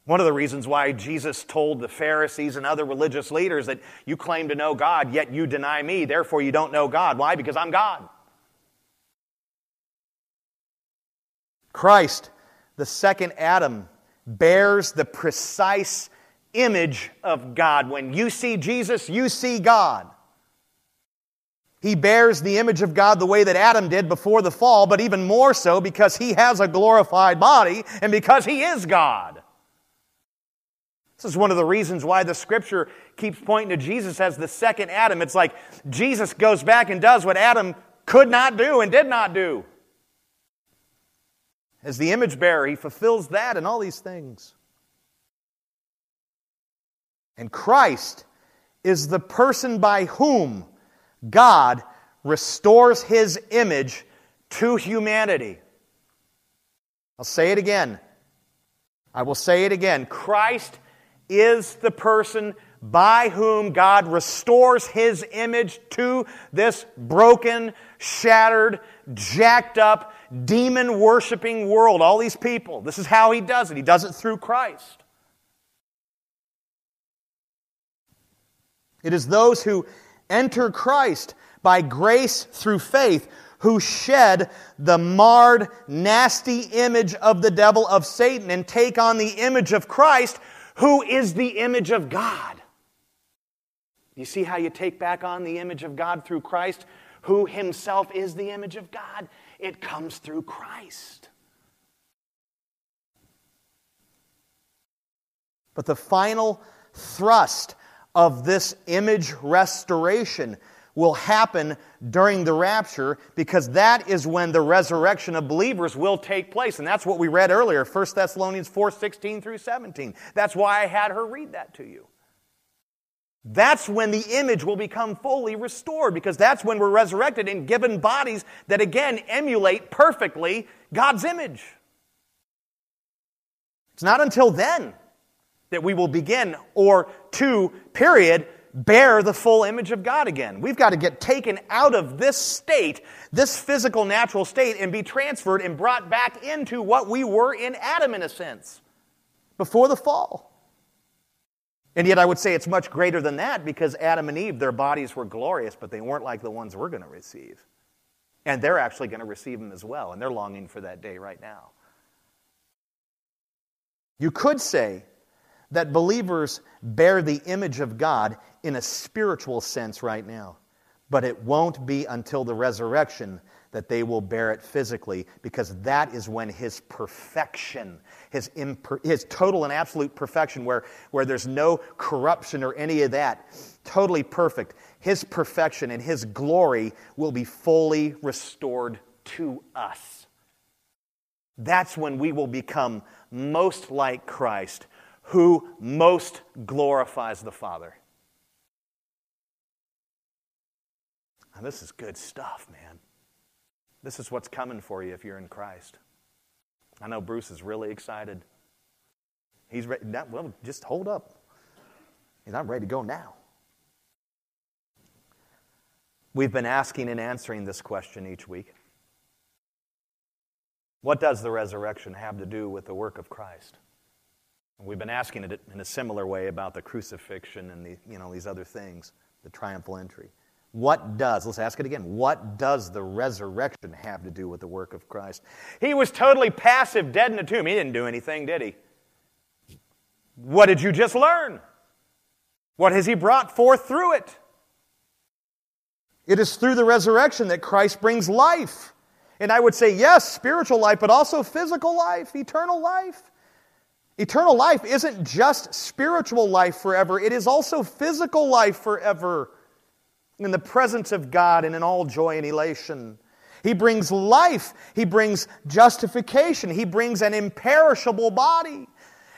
One of the reasons why Jesus told the Pharisees and other religious leaders that you claim to know God, yet you deny me, therefore you don't know God. Why? Because I'm God. Christ, the second Adam, bears the precise image of God. When you see Jesus, you see God. He bears the image of God the way that Adam did before the fall, but even more so because he has a glorified body and because he is God. This is one of the reasons why the scripture keeps pointing to Jesus as the second Adam. It's like Jesus goes back and does what Adam could not do and did not do. As the image bearer, he fulfills that and all these things. And Christ is the person by whom God restores his image to humanity. I'll say it again. I will say it again. Christ is the person by whom God restores his image to this broken, shattered, jacked up, demon worshiping world. All these people. This is how he does it. He does it through Christ. It is those who enter Christ by grace through faith who shed the marred, nasty image of the devil, of Satan, and take on the image of Christ, who is the image of God. You see how you take back on the image of God through Christ, who himself is the image of God? It comes through Christ. But the final thrust of this image restoration will happen during the rapture because that is when the resurrection of believers will take place. And that's what we read earlier 1 thessalonians 4 16 through 17 that's why i had her read that to you. That's when the image will become fully restored because that's when we're resurrected and given bodies that again emulate perfectly god's image. It's not until then that we will begin, or two, period, bear the full image of God again. We've got to get taken out of this state, this physical, natural state, and be transferred and brought back into what we were in Adam, in a sense, before the fall. And yet, I would say it's much greater than that because Adam and Eve, their bodies were glorious, but they weren't like the ones we're going to receive. And they're actually going to receive them as well, and they're longing for that day right now. You could say that believers bear the image of God in a spiritual sense right now. But it won't be until the resurrection that they will bear it physically, because that is when his perfection, his, imper- his total and absolute perfection, where, where there's no corruption or any of that, totally perfect, his perfection and his glory will be fully restored to us. That's when we will become most like Christ who most glorifies the Father. Now, this is good stuff, man. This is what's coming for you if you're in Christ. I know Bruce is really excited. He's ready. Well, just hold up. He's not ready to go now. We've been asking and answering this question each week. What does the resurrection have to do with the work of Christ? We've been asking it in a similar way about the crucifixion and the, you know, these other things, the triumphal entry. What does, let's ask it again, what does the resurrection have to do with the work of Christ? He was totally passive, dead in the tomb. He didn't do anything, did he? What did you just learn? What has he brought forth through it? It is through the resurrection that Christ brings life. And I would say, yes, spiritual life, but also physical life, eternal life. Eternal life isn't just spiritual life forever, it is also physical life forever in the presence of God and in all joy and elation. He brings life, He brings justification, He brings an imperishable body,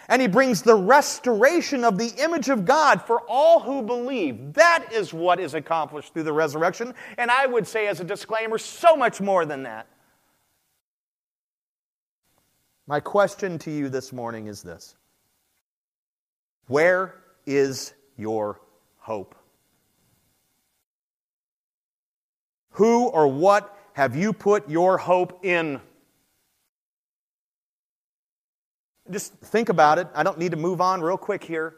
and He brings the restoration of the image of God for all who believe. That is what is accomplished through the resurrection, and I would say, as a disclaimer, so much more than that. My question to you this morning is this Where is your hope? Who or what have you put your hope in? Just think about it. I don't need to move on real quick here.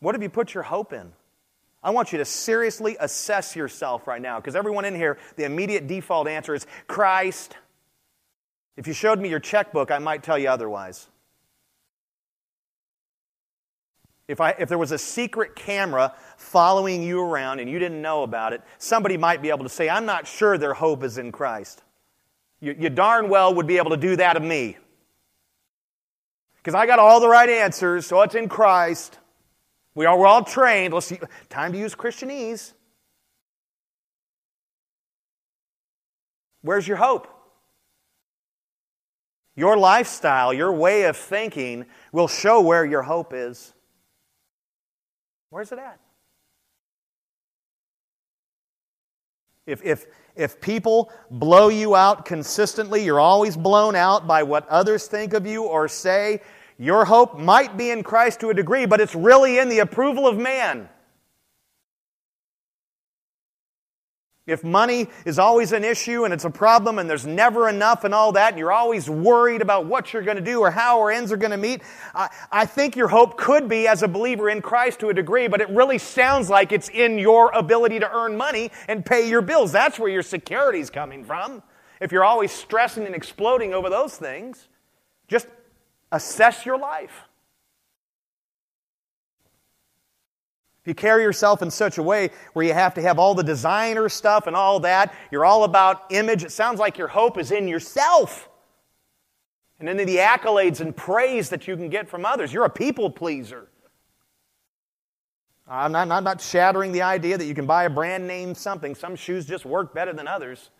What have you put your hope in? I want you to seriously assess yourself right now because everyone in here, the immediate default answer is Christ. If you showed me your checkbook, I might tell you otherwise. If, I, if there was a secret camera following you around and you didn't know about it, somebody might be able to say, I'm not sure their hope is in Christ. You, you darn well would be able to do that of me. Because I got all the right answers, so it's in Christ. We are, we're all trained. Let's see. Time to use Christianese. Where's your hope? Your lifestyle, your way of thinking will show where your hope is. Where's it at? If, if, if people blow you out consistently, you're always blown out by what others think of you or say, your hope might be in Christ to a degree, but it's really in the approval of man. If money is always an issue and it's a problem and there's never enough and all that, and you're always worried about what you're going to do or how our ends are going to meet, I, I, think your hope could be as a believer in Christ to a degree, but it really sounds like it's in your ability to earn money and pay your bills. That's where your security is coming from. If you're always stressing and exploding over those things, just assess your life. You carry yourself in such a way where you have to have all the designer stuff and all that, you're all about image, it sounds like your hope is in yourself. And in the accolades and praise that you can get from others. You're a people pleaser. Uh, I'm not, I'm not shattering the idea that you can buy a brand name something. Some shoes just work better than others.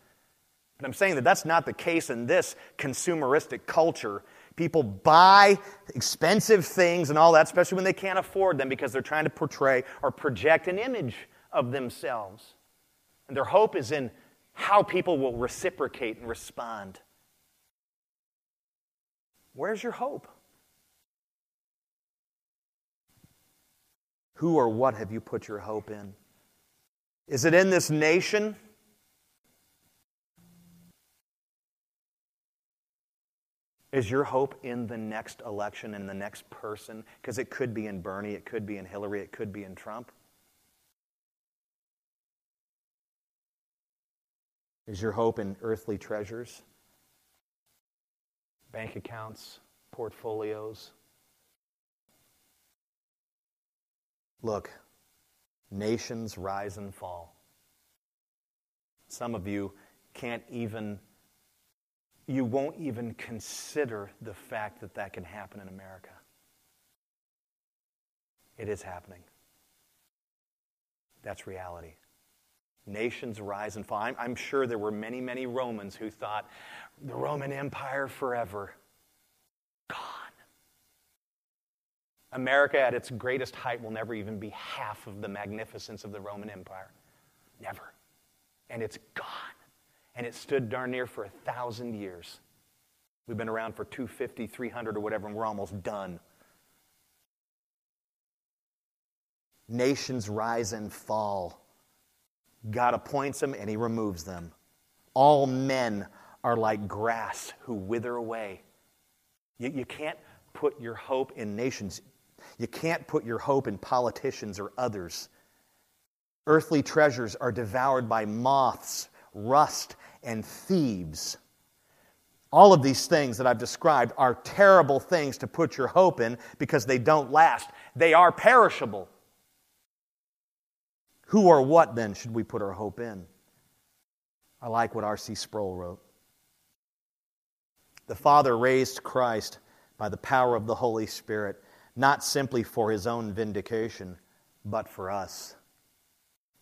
But I'm saying that that's not the case in this consumeristic culture People buy expensive things and all that, especially when they can't afford them because they're trying to portray or project an image of themselves. And their hope is in how people will reciprocate and respond. Where's your hope? Who or what have you put your hope in? Is it in this nation? Is your hope in the next election and the next person? Because it could be in Bernie, it could be in Hillary, it could be in Trump. Is your hope in earthly treasures? Bank accounts, portfolios? Look, nations rise and fall. Some of you can't even you won't even consider the fact that that can happen in America. It is happening. That's reality. Nations rise and fall. I'm, I'm, sure there were many, many Romans who thought the Roman Empire forever gone. America at its greatest height will never even be half of the magnificence of the Roman Empire. Never. And it's gone and it stood darn near for a thousand years. We've been around for 250, 300, or whatever, and we're almost done. Nations rise and fall. God appoints them and he removes them. All men are like grass who wither away. You, you can't put your hope in nations, you can't put your hope in politicians or others. Earthly treasures are devoured by moths, rust, and thieves. All of these things that I've described are terrible things to put your hope in because they don't last. They are perishable. Who or what then should we put our hope in? I like what R.C. Sproul wrote. The Father raised Christ by the power of the Holy Spirit, not simply for his own vindication, but for us.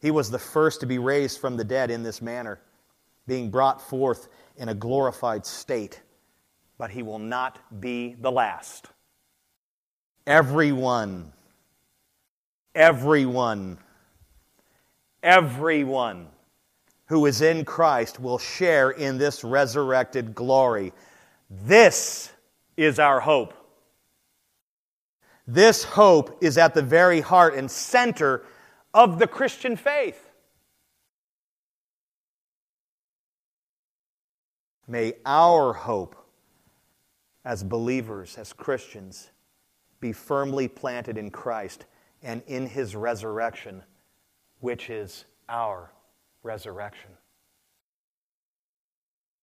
He was the first to be raised from the dead in this manner, being brought forth in a glorified state, but he will not be the last. Everyone, everyone, everyone who is in Christ will share in this resurrected glory. This is our hope. This hope is at the very heart and center of the Christian faith. May our hope as believers, as Christians, be firmly planted in Christ and in his resurrection, which is our resurrection.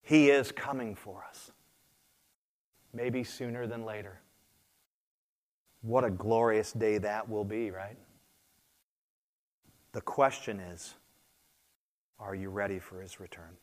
He is coming for us, maybe sooner than later. What a glorious day that will be, right? The question is are you ready for his return?